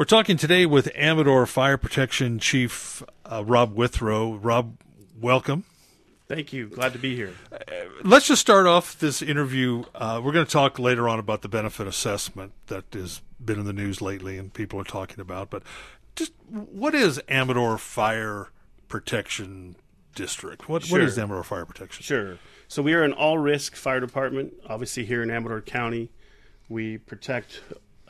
We're talking today with Amador Fire Protection Chief uh, Rob Withrow. Rob, welcome. Thank you. Glad to be here. Uh, let's just start off this interview. Uh, we're going to talk later on about the benefit assessment that has been in the news lately and people are talking about. But just what is Amador Fire Protection District? What, sure. what is Amador Fire Protection? Sure. So we are an all-risk fire department. Obviously, here in Amador County, we protect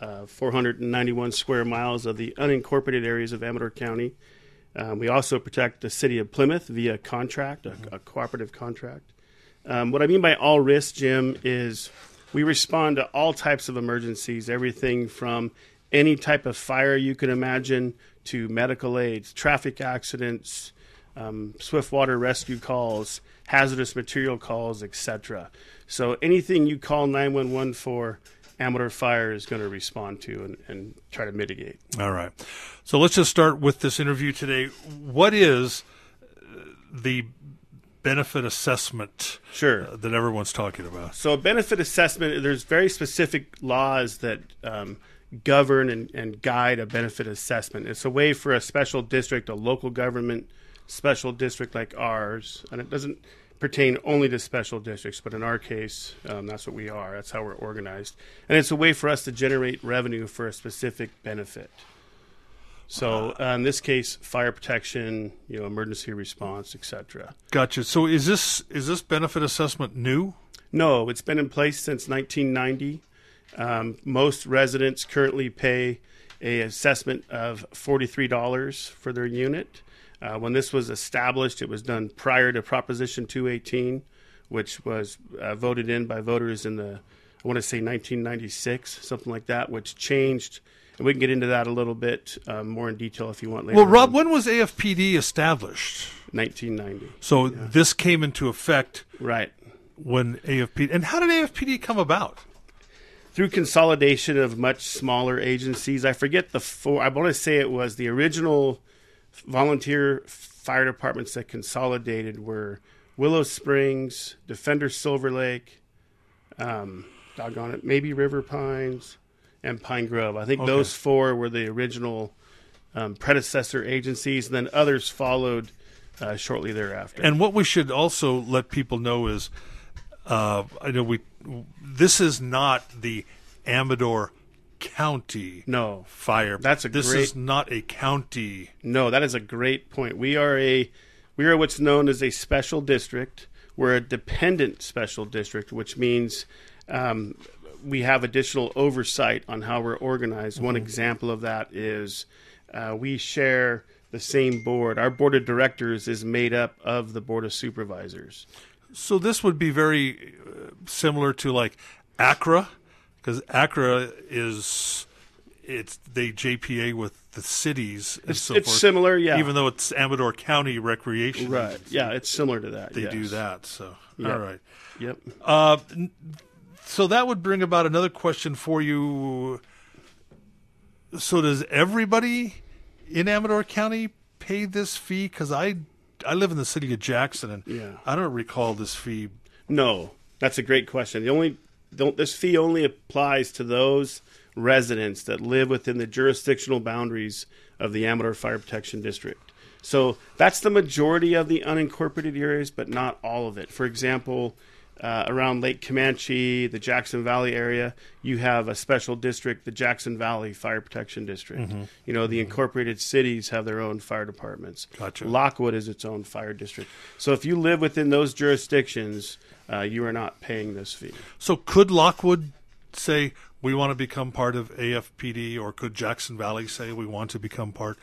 uh, 491 square miles of the unincorporated areas of Amador County. Um, we also protect the city of Plymouth via contract, a, a cooperative contract. Um, what I mean by all risk, Jim, is we respond to all types of emergencies, everything from any type of fire you can imagine to medical aids, traffic accidents, um, swift water rescue calls, hazardous material calls, etc. So anything you call 911 for, Amador Fire is going to respond to and, and, try to mitigate. All right. So let's just start with this interview today. What is the benefit assessment sure. Uh, that everyone's talking about? So, a benefit assessment, there's very specific laws that um, govern and, and guide a benefit assessment. It's a way for a special district, a local government special district like ours, and it doesn't pertain only to special districts, but in our case, um, that's what we are. That's how we're organized, and it's a way for us to generate revenue for a specific benefit. So uh, in this case, fire protection, you know, emergency response, etc. Gotcha. So is this is this benefit assessment new? No, it's been in place since 1990. Um, most residents currently pay a assessment of $43 for their unit. Uh, when this was established, it was done prior to Proposition 218, which was uh, voted in by voters in the, I want to say 1996, something like that, which changed. And we can get into that a little bit um, more in detail if you want later. Well, Rob, on. when was AFPD established? 1990. So yeah. this came into effect right when AFPD. And how did AFPD come about? Through consolidation of much smaller agencies. I forget the four. I want to say it was the original volunteer fire departments that consolidated were Willow Springs, Defender Silver Lake, um, doggone it, maybe River Pines, and Pine Grove. I think okay. those four were the original um, predecessor agencies, and then others followed uh, shortly thereafter. And what we should also let people know is, uh, I know we, this is not the Amador county no fire. That's a this great, is not a county. No, that is a great point. We are a we are what's known as a special district. We're a dependent special district, which means um, we have additional oversight on how we're organized. Mm-hmm. One example of that is uh, we share the same board. Our board of directors is made up of the board of supervisors. So this would be very uh, similar to like ACRA because ACRA is it's they JPA with the cities and it's, so it's forth. similar, yeah. Even though it's Amador County Recreation, right? Yeah, it's similar to that. They yes. do that. So yep. all right. Yep. Uh, so that would bring about another question for you. So does everybody in Amador County pay this fee? Because I I live in the city of Jackson and yeah. I don't recall this fee. No, that's a great question. The only this fee only applies to those residents that live within the jurisdictional boundaries of the Amador Fire Protection District. So that's the majority of the unincorporated areas, but not all of it. For example, uh, around Lake Camanche, the Jackson Valley area, you have a special district, the Jackson Valley Fire Protection District. Mm-hmm. You know, the incorporated cities have their own fire departments. Gotcha. Lockwood is its own fire district. So if you live within those jurisdictions, uh, you are not paying this fee. So could Lockwood say we want to become part of AFPD, or could Jackson Valley say we want to become part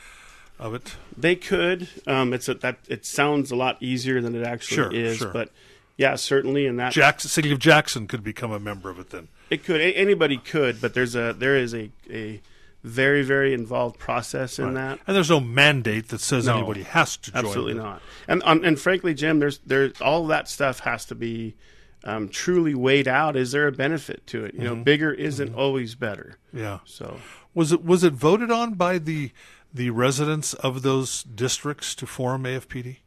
of it? They could. Um, it's a, that it sounds a lot easier than it actually sure, is, sure. but yeah, certainly. And that Jackson, city of Jackson could become a member of it then. It could. A- anybody could, but there's a there is a a very very involved process in right. that. And there's no mandate that says no, anybody has to join. Absolutely it. not. And um, and frankly, Jim, there's there all that stuff has to be um, truly weighed out. Is there a benefit to it? You mm-hmm. know, bigger isn't mm-hmm. always better. Yeah. So was it was it voted on by the the residents of those districts to form AFPD?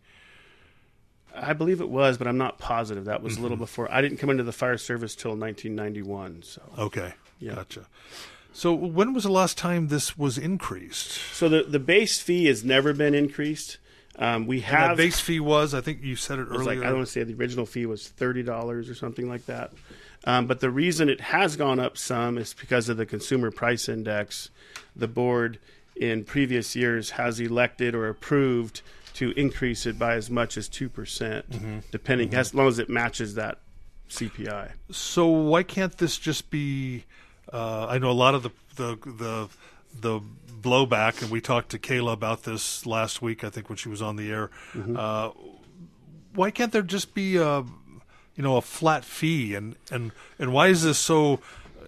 I believe it was, but I'm not positive. That was mm-hmm. a little before. I didn't come into the fire service till 1991. So okay, yeah. gotcha. So when was the last time this was increased? So the the base fee has never been increased. Um, we have that base fee was, I think you said it It earlier. like I don't want to say the original fee was thirty dollars or something like that. Um, but the reason it has gone up some is because of the consumer price index. The board in previous years has elected or approved to increase it by as much as two percent, depending as long as it matches that CPI. So why can't this just be? Uh, I know a lot of the the the the blowback, and we talked to Kayla about this last week. I think when she was on the air. Uh, why can't there just be a you know a flat fee, and and and why is this so uh,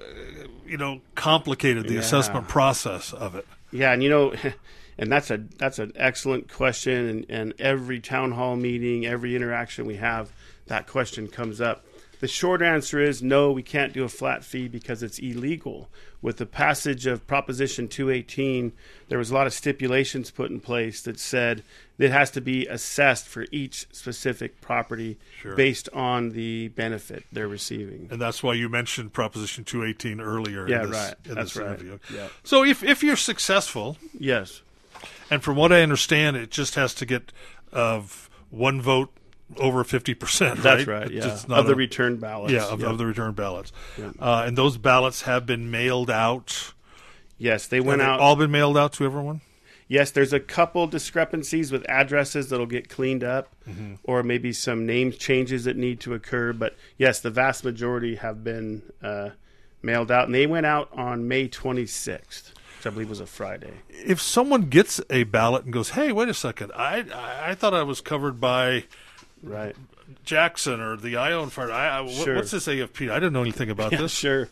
you know complicated? The Yeah. assessment process of it. Yeah, and you know, and that's a that's an excellent question. And, and every town hall meeting, every interaction we have, that question comes up. The short answer is no, we can't do a flat fee because it's illegal. With the passage of Proposition 218, there was a lot of stipulations put in place that said it has to be assessed for each specific property Sure. based on the benefit they're receiving. And that's why you mentioned Proposition 218 earlier. Yeah, in this, right. In That's this right. interview. Yeah. So if if you're successful, Yes. And from what I understand, it just has to get of one vote over fifty percent. Right? That's right. right. It's Yeah. not Of the a- return ballots. yeah of, Yep. of the return ballots, Yep. uh, and those ballots have been mailed out. yes, they went they out. all been mailed out to everyone. Yes, there's a couple discrepancies with addresses that'll get cleaned up, Mm-hmm. or maybe some name changes that need to occur. But yes, the vast majority have been uh, mailed out, and they went out on May 26th, which I believe was a Friday. If someone gets a ballot and goes, "Hey, wait a second, I I, I thought I was covered by Right. Jackson or the Ione Fire. I, I, Sure. What's this AFP? I didn't know anything about Yeah, this. sure.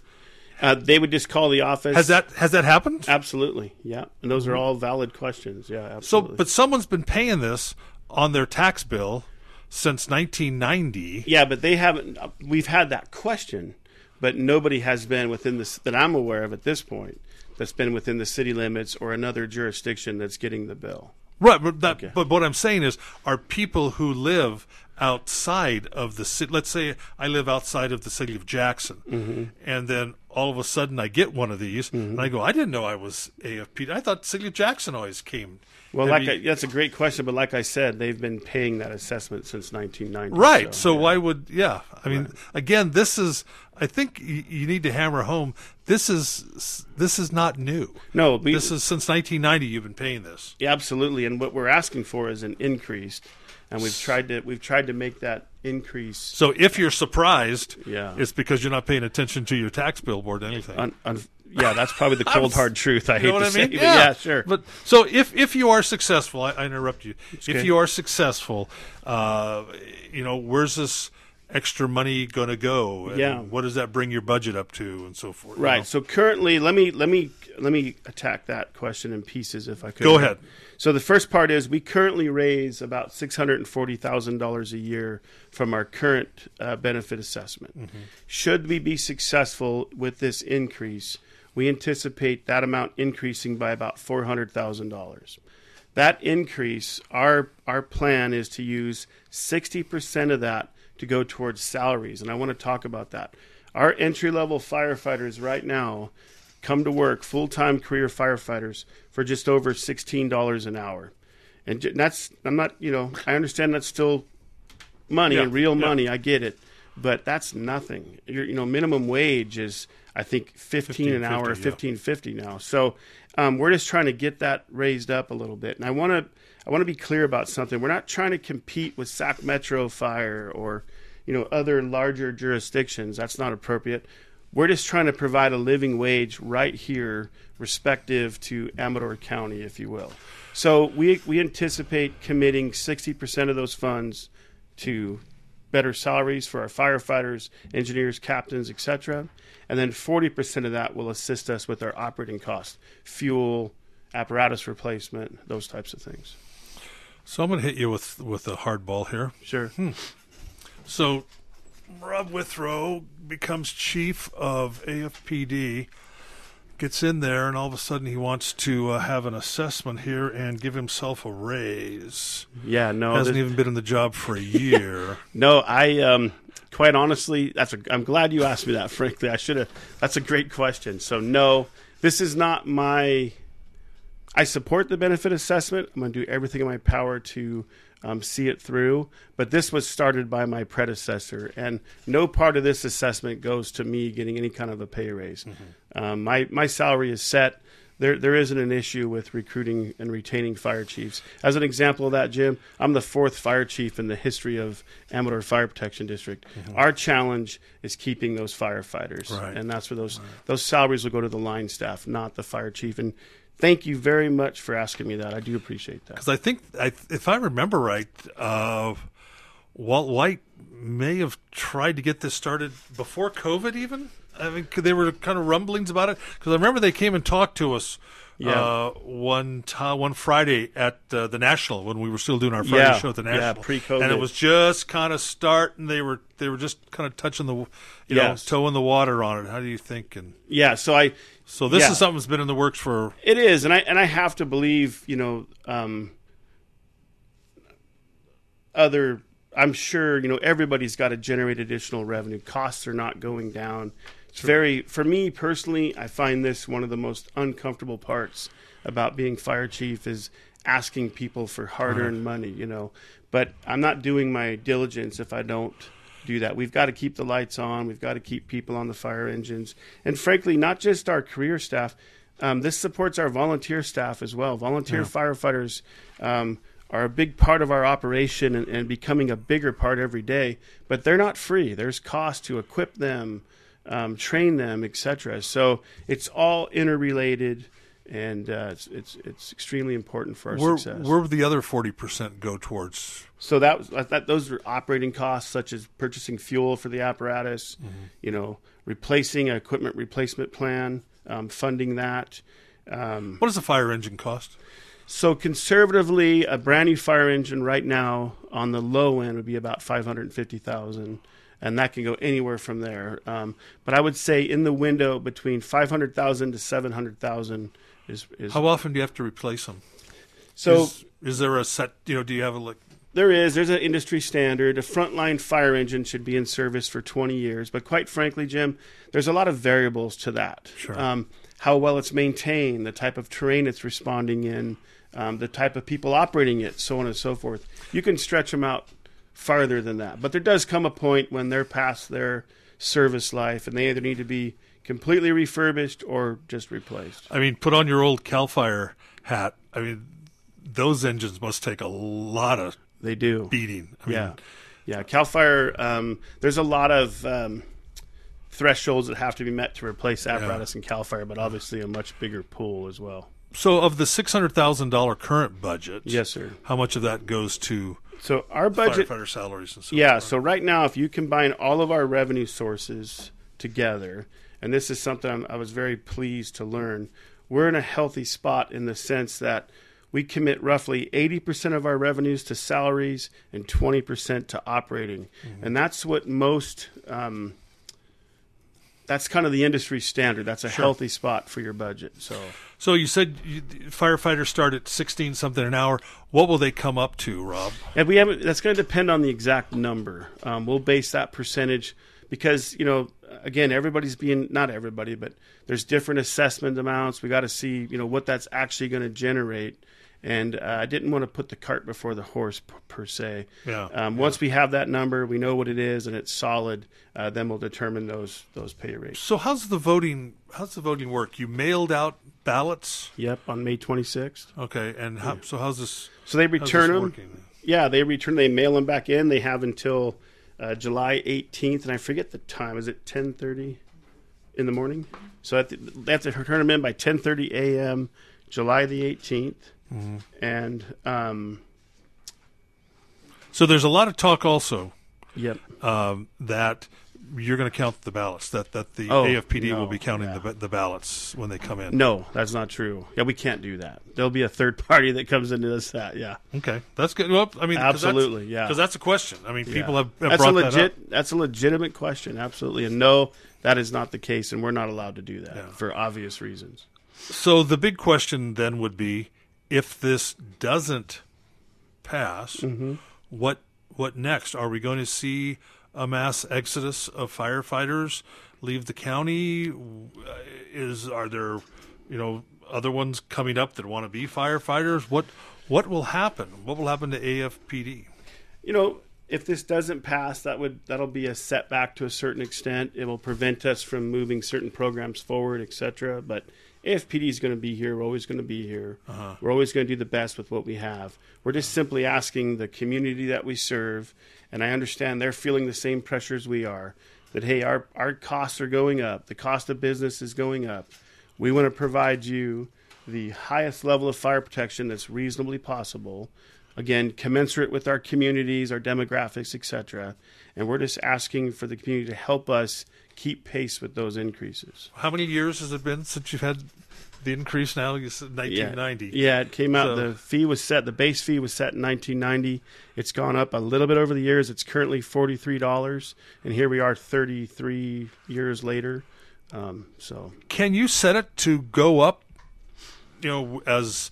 Uh, they would just call the office. Has that has that happened? Absolutely. Yeah. And those are all valid questions. Yeah, absolutely. So, but someone's been paying this on their tax bill since 1990. Yeah, but they haven't. We've had that question, but nobody has been within this that I'm aware of at this point that's been within the city limits or another jurisdiction that's getting the bill. Right, but that, Okay. but what I'm saying is, are people who live outside of the city? Let's say I live outside of the city of Jackson, Mm-hmm. and then all of a sudden I get one of these, and I go, I didn't know I was AFP. I thought city of Jackson always came. Well, like I, that's a great question, but like I said, they've been paying that assessment since 1990. right. So, yeah. why would yeah? I mean, again, this is. I think you, need to hammer home. This is this is not new. no, we, This is since 1990. You've been paying this. Yeah, absolutely. And what we're asking for is an increase, and we've tried to we've tried to make that increase. So if you're surprised, Yeah. it's because you're not paying attention to your tax bill more than anything. Un, un, yeah, that's probably the cold hard truth. I hate to I say, mean? but yeah, sure. But so if if you are successful, I, I interrupt you. if okay. you are successful, uh, you know, where's this extra money going to go? And Yeah. What does that bring your budget up to, and so forth? you Right. know? So currently, let me let me let me attack that question in pieces, if I could. Go ahead. So the first part is we currently raise about six hundred and forty thousand dollars a year from our current uh, benefit assessment. Mm-hmm. Should we be successful with this increase, we anticipate that amount increasing by about four hundred thousand dollars. That increase, our our plan is to use sixty percent of that to go towards salaries, and I want to talk about that. Our entry level firefighters right now come to work full time career firefighters for just over sixteen dollars an hour, and that's I'm not you know I understand that's still money Yeah, and real yeah. money I get it, but that's nothing. Your you know minimum wage is I think fifteen an hour, $15.50, fifteen fifty now. So um, we're just trying to get that raised up a little bit, and I want to I want to be clear about something. We're not trying to compete with Sac Metro Fire or you know other larger jurisdictions. That's not appropriate. We're just trying to provide a living wage right here, respective to Amador County, if you will. So we we anticipate committing sixty percent of those funds to better salaries for our firefighters, engineers, captains, etc. And then 40% of that will assist us with our operating costs, fuel, apparatus replacement, those types of things. So I'm going to hit you with with a hard ball here. Sure. Hmm. So Rob Withrow becomes chief of AFPD, gets in there, and all of a sudden he wants to uh, have an assessment here and give himself a raise. Yeah, no, Hasn't even been in the job for a year. no, I um quite honestly, that's a I'm glad you asked me that frankly. I should have that's a great question. So no, this is not my. I support the benefit assessment. I'm going to do everything in my power to um, see it through. But this was started by my predecessor, and no part of this assessment goes to me getting any kind of a pay raise. Mm-hmm. Um, my my salary is set. There there isn't an issue with recruiting and retaining fire chiefs. As an example of that, Jim, I'm the fourth fire chief in the history of Amador Fire Protection District. Mm-hmm. Our challenge is keeping those firefighters, right. and that's where those right. those salaries will go to the line staff, not the fire chief. And thank you very much for asking me that. I do appreciate that. Because I think, I, if I remember right, uh, Walt White may have tried to get this started before COVID, even. I mean, there were kind of rumblings about it because I remember they came and talked to us. Yeah. Uh, one time, one Friday at uh, the National when we were still doing our Friday yeah. show at the National, yeah, pre-COVID, and it was just kind of starting. They were they were just kind of touching the, you yes. know, toe in the water on it. How do you think? And yeah, so I so this yeah. is something that's been in the works for. It is, and I and I have to believe, you know, um, other. I'm sure you know everybody's got to generate additional revenue. Costs are not going down. It's very for me personally. I find this one of the most uncomfortable parts about being fire chief is asking people for hard-earned uh-huh. money. You know, but I'm not doing my diligence if I don't do that. We've got to keep the lights on. We've got to keep people on the fire engines, and frankly, not just our career staff. Um, this supports our volunteer staff as well. Volunteer yeah. firefighters um, are a big part of our operation and, and, becoming a bigger part every day. But they're not free. There's cost to equip them, um, train them, etc. So it's all interrelated and uh, it's, it's, it's extremely important for our where, success. Where would the other forty percent go towards? So that was that. Those are operating costs such as purchasing fuel for the apparatus, mm-hmm. you know, replacing an equipment replacement plan, um, funding that. Um, what does a fire engine cost? So conservatively, a brand new fire engine right now on the low end would be about five hundred fifty thousand and that can go anywhere from there. Um, but I would say in the window between five hundred thousand to seven hundred thousand is, is how often do you have to replace them? So is, is there a set? You know, do you have a like? There is. There's an industry standard. A frontline fire engine should be in service for 20 years. But quite frankly, Jim, there's a lot of variables to that. Sure. Um, how well it's maintained, the type of terrain it's responding in, um, the type of people operating it, so on and so forth. You can stretch them out farther than that. But there does come a point when they're past their service life and they either need to be completely refurbished or just replaced. I mean, put on your old Cal Fire hat. I mean, those engines must take a lot of they do beating. I yeah, mean, yeah. Cal Fire. Um, there's a lot of um, thresholds that have to be met to replace apparatus yeah. in Cal Fire, but obviously a much bigger pool as well. So, of the six hundred thousand dollar current budget, yes, sir. How much of that goes to so our budget firefighter salaries and so yeah. So right now, if you combine all of our revenue sources together, and this is something I'm, i was very pleased to learn. We're in a healthy spot in the sense that we commit roughly 80% of our revenues to salaries and 20% to operating. Mm-hmm. And that's what most, um, that's kind of the industry standard. That's a sure. healthy spot for your budget. So, so you said you, firefighters start at 16 something an hour. What will they come up to, Rob? And we haven't, that's going to depend on the exact number. Um, we'll base that percentage because, you know, again, everybody's being not everybody, but there's different assessment amounts. We got to see, you know, what that's actually going to generate. And uh, I didn't want to put the cart before the horse per, per se. Yeah. Um, yeah. Once we have that number, we know what it is, and it's solid. Uh, then we'll determine those those pay rates. So how's the voting? How's the voting work? You mailed out ballots. Yep, on May 26th. Okay, and how, yeah. so how's this? So they return them. Working? Yeah, they return. They mail them back in. They have until uh, July 18th, and I forget the time. Is it 10:30 in the morning? So they have to turn them in by 10:30 a.m. July the 18th, mm-hmm. and um, so there's a lot of talk also. Yep. Um, that you're going to count the ballots. That that the oh, AFPD no, will be counting yeah. the the ballots when they come in. No, that's not true. Yeah, we can't do that. There'll be a third party that comes into this. That yeah. Okay, that's good. Well, I mean, absolutely, yeah. Because that's a question. I mean, people have, have that's a legit. That that's a legitimate question. Absolutely, and no, that is not the case, and we're not allowed to do that yeah. for obvious reasons. So the big question then would be, if this doesn't pass, mm-hmm. what what next? Are we going to see a mass exodus of firefighters leave the county? Is are there you know other ones coming up that want to be firefighters? What what will happen? What will happen to AFPD? You know, if this doesn't pass, that would that'll be a setback to a certain extent. It will prevent us from moving certain programs forward, etc. But AFPD is going to be here. We're always going to be here. Uh-huh. We're always going to do the best with what we have. We're just simply asking the community that we serve, and I understand they're feeling the same pressures we are. That hey, our our costs are going up. The cost of business is going up. We want to provide you the highest level of fire protection that's reasonably possible again commensurate with our communities our demographics etc and we're just asking for the community to help us keep pace with those increases. How many years has it been since you've had the increase now? You said 1990 yeah, yeah it came out so. the fee was set the base fee was set in 1990 it's gone up a little bit over the years. It's currently $43 and here we are 33 years later. Um, so. Can you set it to go up you know as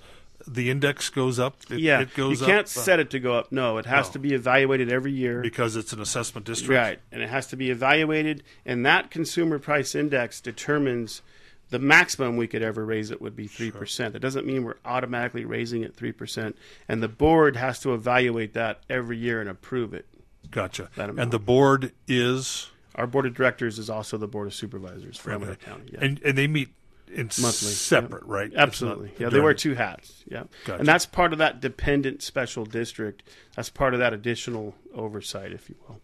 the index goes up. It, yeah, it goes you can't up, uh, set it to go up. No, it has no. to be evaluated every year because it's an assessment district. Right, and it has to be evaluated, and that consumer price index determines the maximum we could ever raise it would be 3%. Sure. That doesn't mean we're automatically raising it 3%. And the board has to evaluate that every year and approve it. Gotcha. And the board is? Our board of directors is also the board of supervisors for okay. County. Yeah. And, and they meet it's monthly separate, yeah. right? Absolutely. Yeah, they wear two hats. Yeah, gotcha. and that's part of that dependent special district. That's part of that additional oversight, if you will.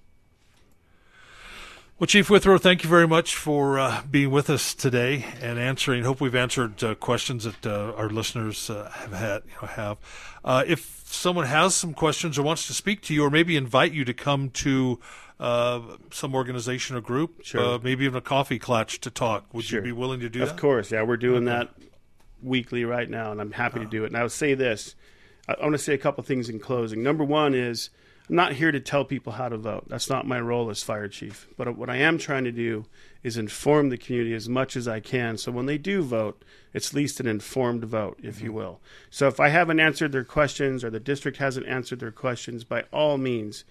Well, Chief Withrow, thank you very much for uh, being with us today and answering. Hope we've answered uh, questions that uh, our listeners uh, have had. You know, have uh, if someone has some questions or wants to speak to you, or maybe invite you to come to uh, some organization or group, sure. uh, maybe even a coffee clutch to talk. Would sure. you be willing to do of that? Of course, yeah. We're doing okay. that weekly right now, and I'm happy to do it. And I would say this I want to say a couple things in closing. Number one is I'm not here to tell people how to vote. That's not my role as fire chief. But what I am trying to do is inform the community as much as I can. So when they do vote, it's at least an informed vote, if mm-hmm. you will. So if I haven't answered their questions or the district hasn't answered their questions, by all means,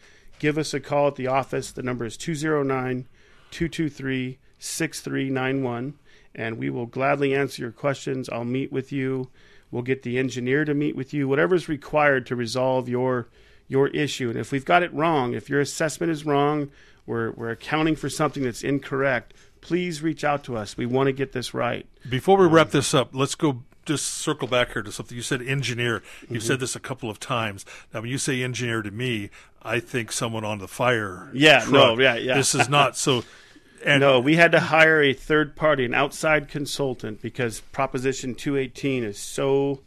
give us a call at the office. The number is 209 223 6391, and we will gladly answer your questions. I'll meet with you. We'll get the engineer to meet with you, whatever's required to resolve your your issue. And if we've got it wrong, if your assessment is wrong, we're, we're accounting for something that's incorrect, please reach out to us. We want to get this right. Before we wrap this up, let's go just circle back here to something you said engineer you've mm-hmm. said this a couple of times now when you say engineer to me i think someone on the fire yeah truck. no yeah yeah this is not so and no we had to hire a third party an outside consultant because proposition 218 is so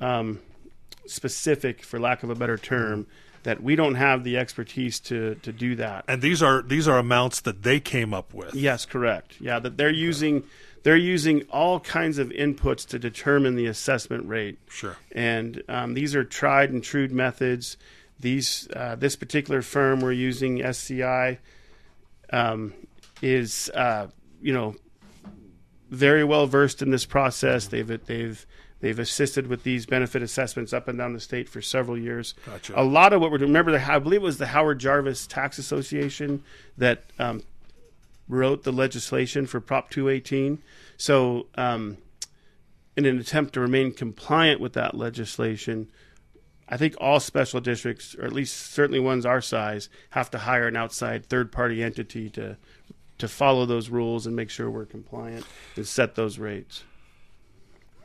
um, specific for lack of a better term that we don't have the expertise to to do that and these are these are amounts that they came up with yes correct yeah that they're using they're using all kinds of inputs to determine the assessment rate. Sure. And um, these are tried and true methods. These uh, this particular firm we're using SCI um, is uh, you know very well versed in this process. They've they've They've assisted with these benefit assessments up and down the state for several years. Gotcha. A lot of what we're doing, remember, the, I believe it was the Howard Jarvis Tax Association that um, wrote the legislation for Prop 218. So, um, in an attempt to remain compliant with that legislation, I think all special districts, or at least certainly ones our size, have to hire an outside third party entity to to follow those rules and make sure we're compliant and set those rates.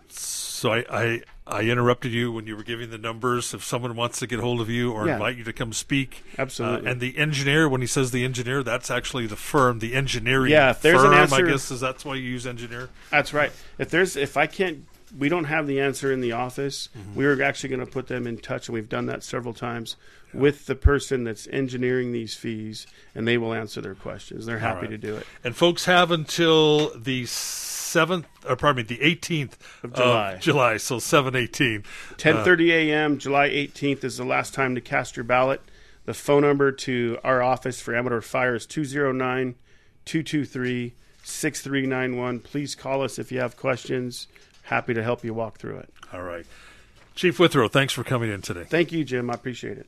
So I, I, I interrupted you when you were giving the numbers. If someone wants to get hold of you or yeah. invite you to come speak, absolutely. Uh, and the engineer, when he says the engineer, that's actually the firm, the engineering. Yeah, if there's firm, an answer, I guess is that's why you use engineer. That's right. If there's if I can't, we don't have the answer in the office. Mm-hmm. We are actually going to put them in touch, and we've done that several times yeah. with the person that's engineering these fees, and they will answer their questions. They're happy right. to do it. And folks have until the seventh, or pardon me, the eighteenth of July. Of July, so seven eighteen. Ten thirty uh, a.m. July eighteenth is the last time to cast your ballot. The phone number to our office for Amador Fire is 209 223 6391. Please call us if you have questions. Happy to help you walk through it. All right. Chief Withrow, thanks for coming in today. Thank you, Jim. I appreciate it.